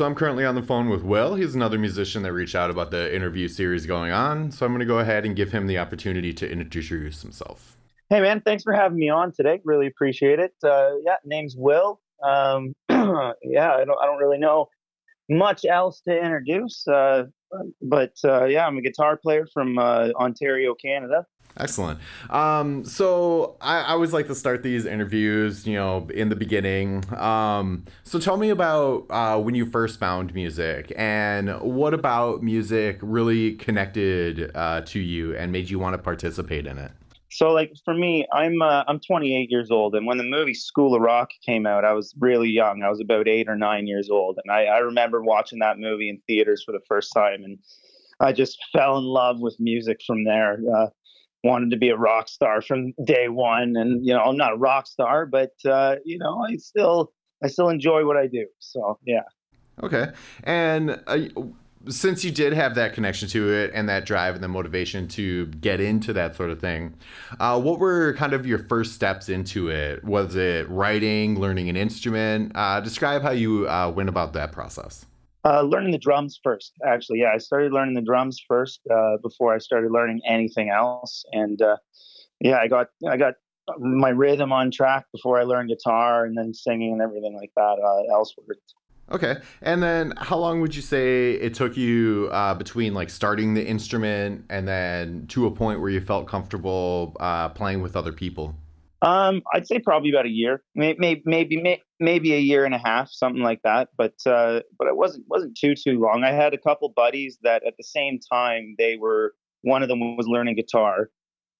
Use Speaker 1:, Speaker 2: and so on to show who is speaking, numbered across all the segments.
Speaker 1: So I'm currently on the phone with Will. He's another musician that reached out about the interview series going on. So I'm going to go ahead and give him the opportunity to introduce himself.
Speaker 2: Hey, man, thanks for having me on today. Really appreciate it. Uh, yeah, name's Will. Um, yeah, I don't, I don't really know much else to introduce, uh, but uh, yeah, I'm a guitar player from uh, Ontario, Canada.
Speaker 1: Excellent. Um, so I, I, always like to start these interviews, you know, in the beginning. Um, so tell me about uh, when you first found music, and what about music really connected uh, to you and made you want to participate in it.
Speaker 2: So, like for me, I'm uh, I'm 28 years old, and when the movie School of Rock came out, I was really young. I was about eight or nine years old, and I, I remember watching that movie in theaters for the first time, and I just fell in love with music from there. Uh, wanted to be a rock star from day one, and you know I'm not a rock star, but uh, you know I still I still enjoy what I do. So yeah.
Speaker 1: Okay, and uh, since you did have that connection to it and that drive and the motivation to get into that sort of thing, uh, what were kind of your first steps into it? Was it writing, learning an instrument? Uh, describe how you uh, went about that process.
Speaker 2: Uh, learning the drums first, actually. Yeah, I started learning the drums first uh, before I started learning anything else. And uh, yeah, I got I got my rhythm on track before I learned guitar, and then singing and everything like that uh, elsewhere.
Speaker 1: Okay, and then how long would you say it took you uh, between like starting the instrument and then to a point where you felt comfortable uh, playing with other people?
Speaker 2: Um, I'd say probably about a year, maybe maybe maybe a year and a half, something like that. But uh, but it wasn't wasn't too too long. I had a couple buddies that at the same time they were one of them was learning guitar.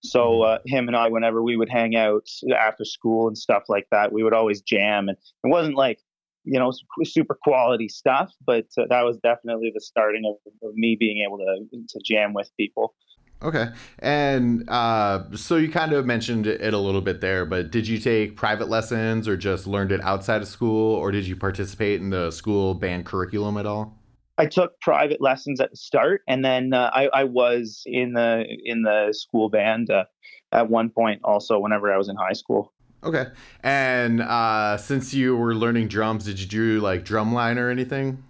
Speaker 2: So mm-hmm. uh, him and I, whenever we would hang out after school and stuff like that, we would always jam. And it wasn't like you know super quality stuff, but uh, that was definitely the starting of, of me being able to to jam with people.
Speaker 1: Okay. And uh, so you kind of mentioned it a little bit there, but did you take private lessons or just learned it outside of school or did you participate in the school band curriculum at all?
Speaker 2: I took private lessons at the start, and then uh, I, I, was in the in the school band uh, at one point. Also, whenever I was in high school.
Speaker 1: Okay. And uh, since you were learning drums, did you do like drumline or anything?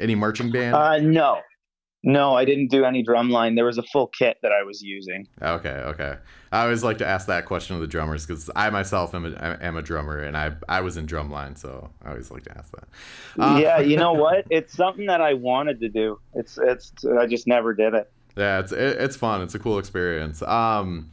Speaker 1: Any marching band?
Speaker 2: Uh, no, no, I didn't do any drumline. There was a full kit that I was using.
Speaker 1: Okay, okay. I always like to ask that question of the drummers because I myself am a, am a drummer and I I was in drumline, so I always like to ask that.
Speaker 2: Uh, yeah, you know what? It's something that I wanted to do. It's it's I just never did it.
Speaker 1: Yeah, it's it, it's fun. It's a cool experience. Um,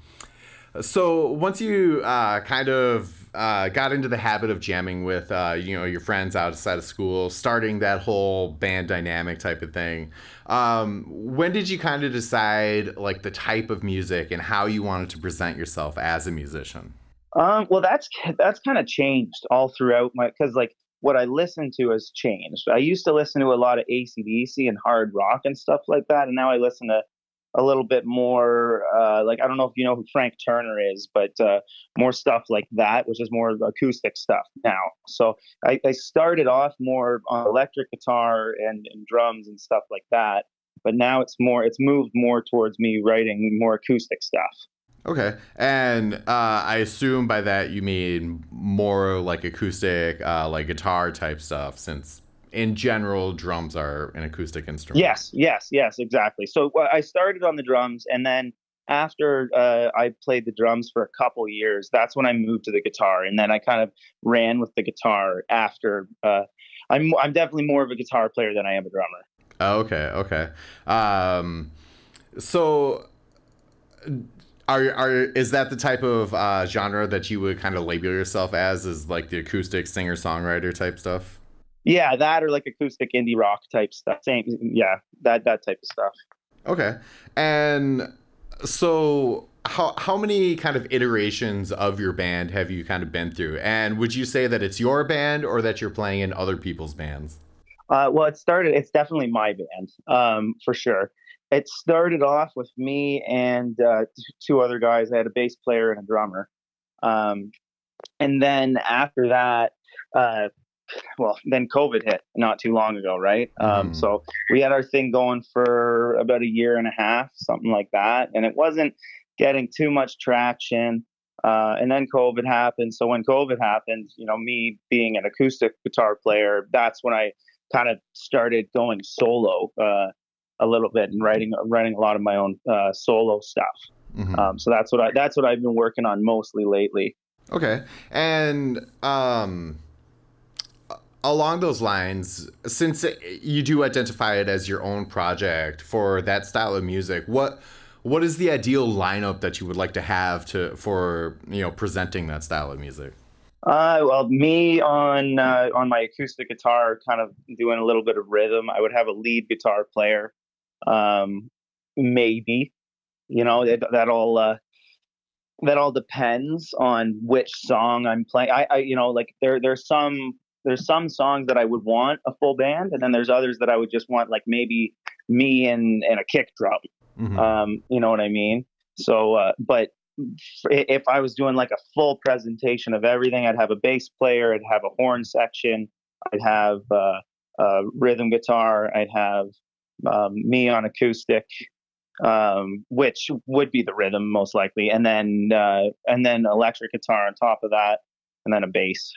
Speaker 1: so once you uh, kind of uh, got into the habit of jamming with uh, you know your friends outside of school, starting that whole band dynamic type of thing. Um, when did you kind of decide like the type of music and how you wanted to present yourself as a musician?
Speaker 2: Um, well, that's that's kind of changed all throughout my because like what I listen to has changed. I used to listen to a lot of ACDC and hard rock and stuff like that, and now I listen to a little bit more uh, like I don't know if you know who Frank Turner is, but uh, more stuff like that, which is more acoustic stuff now. So I, I started off more on electric guitar and, and, drums and stuff like that, but now it's more it's moved more towards me writing more acoustic stuff.
Speaker 1: Okay, and uh, I assume by that you mean more like acoustic, uh, like guitar type stuff, since in general, drums are an acoustic instrument.
Speaker 2: Yes, yes, yes, exactly. So I started on the drums, and then after uh, I played the drums for a couple years, that's when I moved to the guitar, and then I kind of ran with the guitar after. Uh, I'm I'm definitely more of a guitar player than I am a drummer.
Speaker 1: Oh, okay, okay. Um, so. Are, are is that the type of uh, genre that you would kind of label yourself as? Is like the acoustic singer songwriter type stuff?
Speaker 2: Yeah, that or like acoustic indie rock type stuff. Same, yeah, that that type of stuff.
Speaker 1: Okay, and so how how many kind of iterations of your band have you kind of been through? And would you say that it's your band or that you're playing in other people's bands?
Speaker 2: Uh, well, it started. It's definitely my band, um, for sure. It started off with me and uh, two other guys. I had a bass player and a drummer, um, and then after that, uh, well, then COVID hit not too long ago, right? Mm. Um, mm-hmm. so we had our thing going for about a year and a half, something like that, and it wasn't getting too much traction. Uh, and then COVID happened. So when COVID happened, you know, me being an acoustic guitar player, that's when I kind of started going solo uh, a little bit and writing writing a lot of my own uh, solo stuff. Mm-hmm. Um, so that's what I that's what I've been working on mostly lately.
Speaker 1: Okay, and um, along those lines, since you do identify it as your own project for that style of music, what what is the ideal lineup that you would like to have to for you know presenting that style of music?
Speaker 2: Uh, well, me on uh, on my acoustic guitar, kind of doing a little bit of rhythm. I would have a lead guitar player, um, maybe. You know that that all uh, that all depends on which song I'm playing. I, I you know like there there's some there's some songs that I would want a full band, and then there's others that I would just want like maybe me and and a kick drum. Mm-hmm. Um, you know what I mean? So, uh, but if I was doing like a full presentation of everything, I'd have a bass player, I'd have a horn section, I'd have uh, a rhythm guitar, I'd have um, me on acoustic, um, which would be the rhythm most likely, and then uh, and then electric guitar on top of that, and then a bass.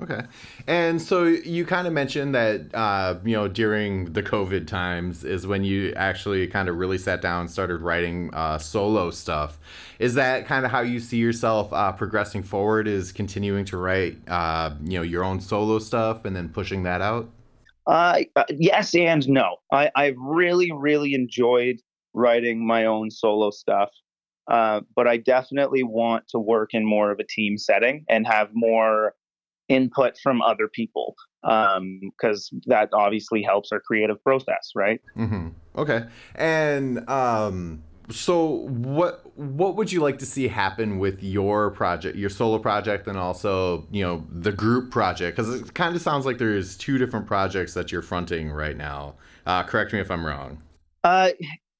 Speaker 1: Okay. And so you kind of mentioned that, uh, you know, during the COVID times is when you actually kind of really sat down and started writing uh, solo stuff. Is that kind of how you see yourself uh, progressing forward? Is continuing to write, uh, you know, your own solo stuff and then pushing that out?
Speaker 2: Uh, yes and no. I, I've really, really enjoyed writing my own solo stuff. Uh, but I definitely want to work in more of a team setting and have more input from other people Um, because um, that obviously helps our creative process, right?
Speaker 1: Mm-hmm. Okay, and um, so what what would you like to see happen with your project, your solo project, and also you know the group project? Because it kind of sounds like there's two different projects that you're fronting right now. Uh, correct me if I'm wrong.
Speaker 2: Uh,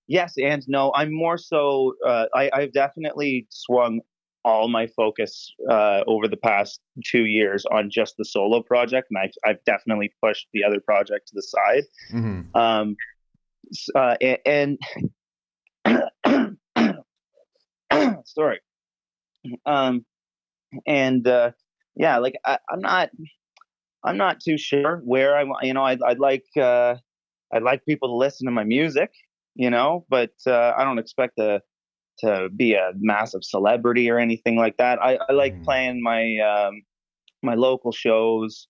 Speaker 2: yes and no. I'm more so. Uh, I, I've definitely swung all my focus uh, over the past two years on just the solo project, and I've, I've definitely pushed the other project to the side. Mm-hmm. Um, uh, and, and sorry, um, and uh, yeah, like I, am not, I'm not too sure where I want. You know, I'd, I'd like, uh, I'd like people to listen to my music. You know, but uh, I don't expect a to be a massive celebrity or anything like that. I, I like mm. playing my um, my local shows,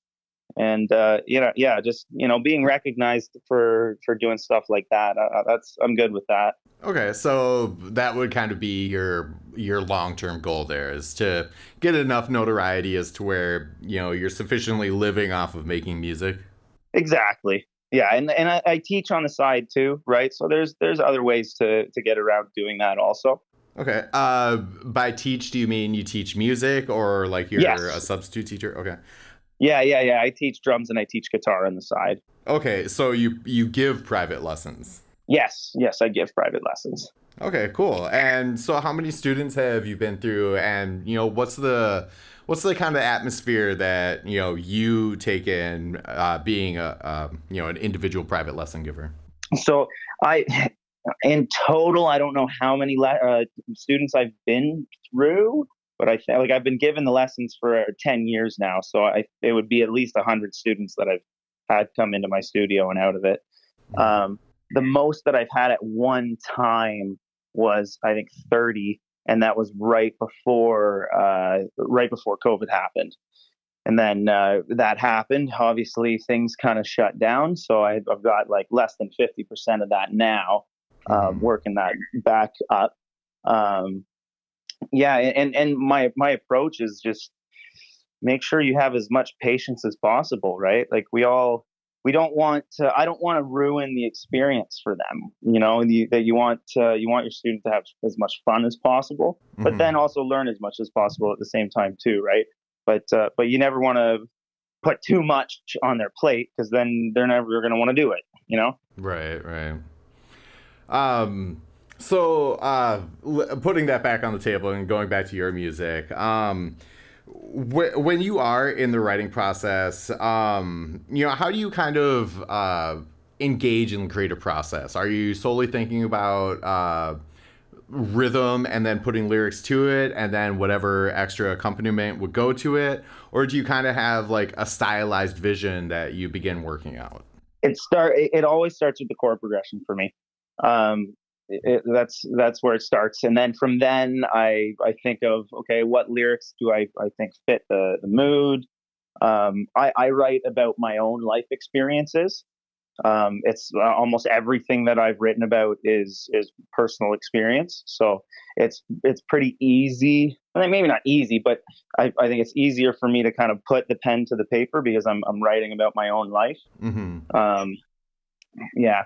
Speaker 2: and uh, you know, yeah, just you know, being recognized for for doing stuff like that. Uh, uh that's I'm good with that.
Speaker 1: Okay, so that would kind of be your your long term goal. There is to get enough notoriety as to where you know you're sufficiently living off of making music.
Speaker 2: Exactly yeah and and I, I, teach on the side too right? So there's there's other ways to to get around doing that also.
Speaker 1: Okay uh by teach do you mean you teach music or like you're yes. a substitute teacher? Okay.
Speaker 2: Yeah yeah yeah i teach drums and i teach guitar on the side.
Speaker 1: Okay so you you give private lessons?
Speaker 2: Yes yes i give private lessons
Speaker 1: okay cool and so how many students have you been through and you know what's the what's the kind of atmosphere that you know you take in uh, being a um, you know an individual private lesson giver?
Speaker 2: So I, in total, I don't know how many le- uh, students I've been through, but I feel like I've been given the lessons for ten years now, so I it would be at least hundred students that I've had come into my studio and out of it. Mm-hmm. Um, the most that I've had at one time was I think 30 and that was right before uh, right before COVID happened. And then uh, that happened. Obviously, things kind of shut down. So I, have got like less than fifty percent of that now, um, mm-hmm. working that back up. Um, yeah, and and my my approach is just make sure you have as much patience as possible, right? Like we all we don't want to i don't want to ruin the experience for them you know the, that you want to, you want your student to have as much fun as possible but mm-hmm. then also learn as much as possible at the same time too right? But uh, but you never want to put too much on their plate because then they're never going to want to do it you know?
Speaker 1: Right right. Um so uh putting that back on the table and going back to your music um when you are in the writing process, um, you know, how do you kind of uh, engage in the creative process? Are you solely thinking about uh, rhythm and then putting lyrics to it, and then whatever extra accompaniment would go to it, or do you kind of have like a stylized vision that you begin working out?
Speaker 2: it start it, always starts with the chord progression for me. Um, it, that's that's where it starts, and then from then I I think of okay, what lyrics do I I think fit the the mood. Um, I, I write about my own life experiences. Um, it's uh, almost everything that I've written about is is personal experience. So it's it's pretty easy. I mean, maybe not easy, but I, I think it's easier for me to kind of put the pen to the paper because I'm I'm writing about my own life. Mm-hmm. Um, yeah,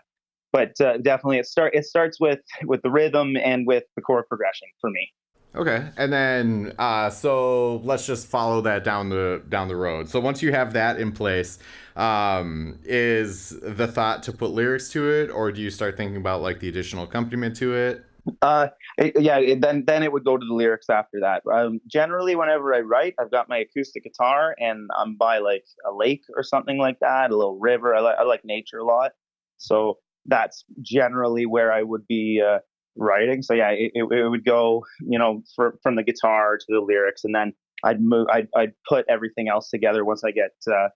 Speaker 2: but uh, definitely it start it starts with with the rhythm and with the chord progression for me.
Speaker 1: Okay, and then uh, so let's just follow that down the down the road. So once you have that in place, um, is the thought to put lyrics to it, or do you start thinking about like the additional accompaniment to it?
Speaker 2: Uh, it, yeah, it, then then it would go to the lyrics after that. Um, generally, whenever I write, I've got my acoustic guitar and I'm by like a lake or something like that, a little river. I like I like nature a lot, so that's generally where I would be uh, writing. So yeah, it, it, would go, you know, for, from the guitar to the lyrics, and then I'd move, I'd, I'd put everything else together once I get, uh,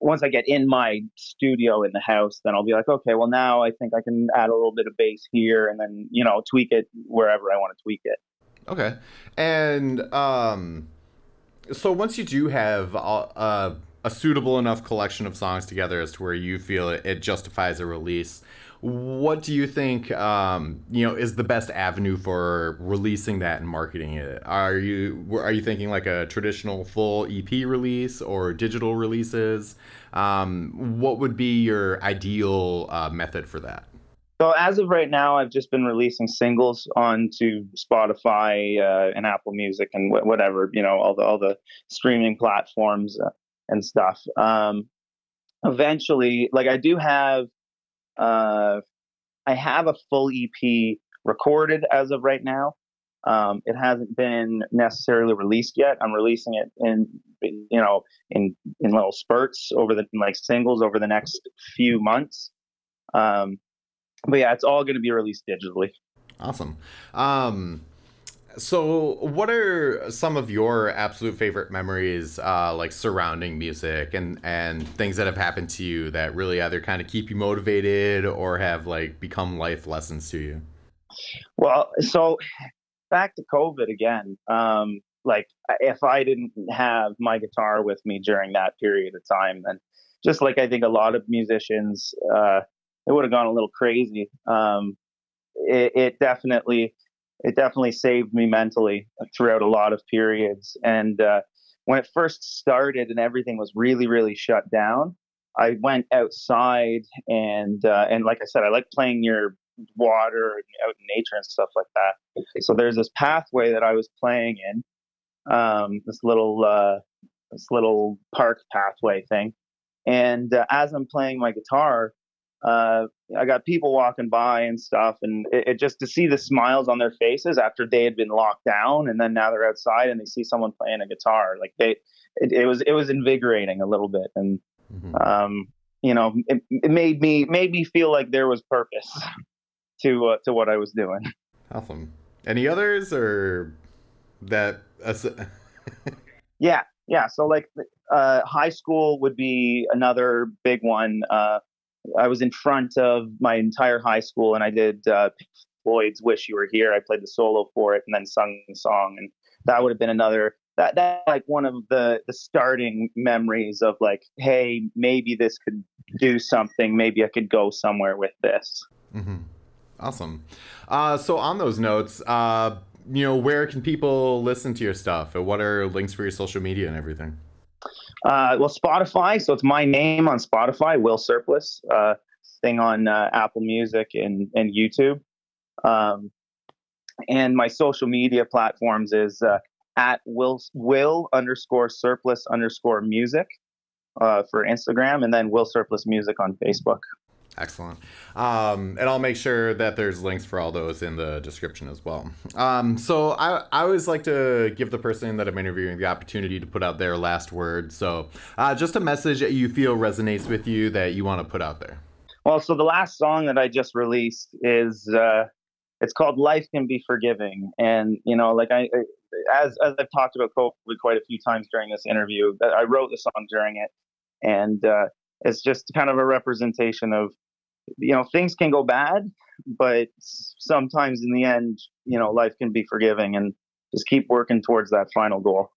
Speaker 2: once I get in my studio in the house, then I'll be like, okay, well now I think I can add a little bit of bass here, and then you know tweak it wherever I want to tweak it.
Speaker 1: Okay, and um, so once you do have uh, a suitable enough collection of songs together as to where you feel it, it justifies a release, what do you think um, you know is the best avenue for releasing that and marketing it? Are you are you thinking like a traditional full ep release or digital releases? Um, what would be your ideal uh, method for that?
Speaker 2: So as of right now i've just been releasing singles onto spotify uh, and apple music and wh- whatever you know all the all the streaming platforms and stuff um, eventually like i do have uh, I have a full EP recorded as of right now. Um, it hasn't been necessarily released yet. I'm releasing it in, you know, in in little spurts over the like singles over the next few months. Um, but yeah, it's all going to be released digitally.
Speaker 1: Awesome. Um, so, what are some of your absolute favorite memories, uh, like surrounding music and and things that have happened to you that really either kind of keep you motivated or have like become life lessons to you?
Speaker 2: Well, so back to COVID again. Um, like, if I didn't have my guitar with me during that period of time, then just like I think a lot of musicians, uh, it would have gone a little crazy. Um, it, it definitely it definitely saved me mentally throughout a lot of periods. And uh, when it first started and everything was really, really shut down, I went outside and uh, and like I said, I like playing near water and out in nature and stuff like that. So there's this pathway that I was playing in, um, this little uh, this little park pathway thing. And uh, as I'm playing my guitar, uh, I got people walking by and stuff, and it, it, just to see the smiles on their faces after they had been locked down, and then now they're outside and they see someone playing a guitar. Like they, it, it was it was invigorating a little bit, and mm-hmm. um, you know, it, it, made me made me feel like there was purpose to uh, to what I was doing.
Speaker 1: Awesome. Any others or that?
Speaker 2: yeah, yeah. So like, uh, high school would be another big one. Uh, I was in front of my entire high school, and I did uh, Floyd's "Wish You Were Here." I played the solo for it, and then sung the song, and that would have been another that that like one of the the starting memories of like, hey, maybe this could do something. Maybe I could go somewhere with this.
Speaker 1: Mm-hmm. Awesome. Uh, so on those notes, uh, you know, where can people listen to your stuff? What are links for your social media and everything?
Speaker 2: Uh, well, Spotify. So it's my name on Spotify, Will Surplus. Uh, thing on uh, Apple Music and and YouTube. Um, and my social media platforms is uh, at Will Will underscore Surplus underscore Music uh, for Instagram, and then Will Surplus Music on Facebook.
Speaker 1: Excellent. Um, and I'll make sure that there's links for all those in the description as well. Um, so I, I always like to give the person that I'm interviewing the opportunity to put out their last word. So uh, just a message that you feel resonates with you that you want to put out there.
Speaker 2: Well, so the last song that I just released is uh, it's called "Life Can Be Forgiving," and you know, like I, as as I've talked about COVID quite a few times during this interview, I wrote the song during it, and uh, it's just kind of a representation of you know things can go bad but sometimes in the end you know life can be forgiving and just keep working towards that final goal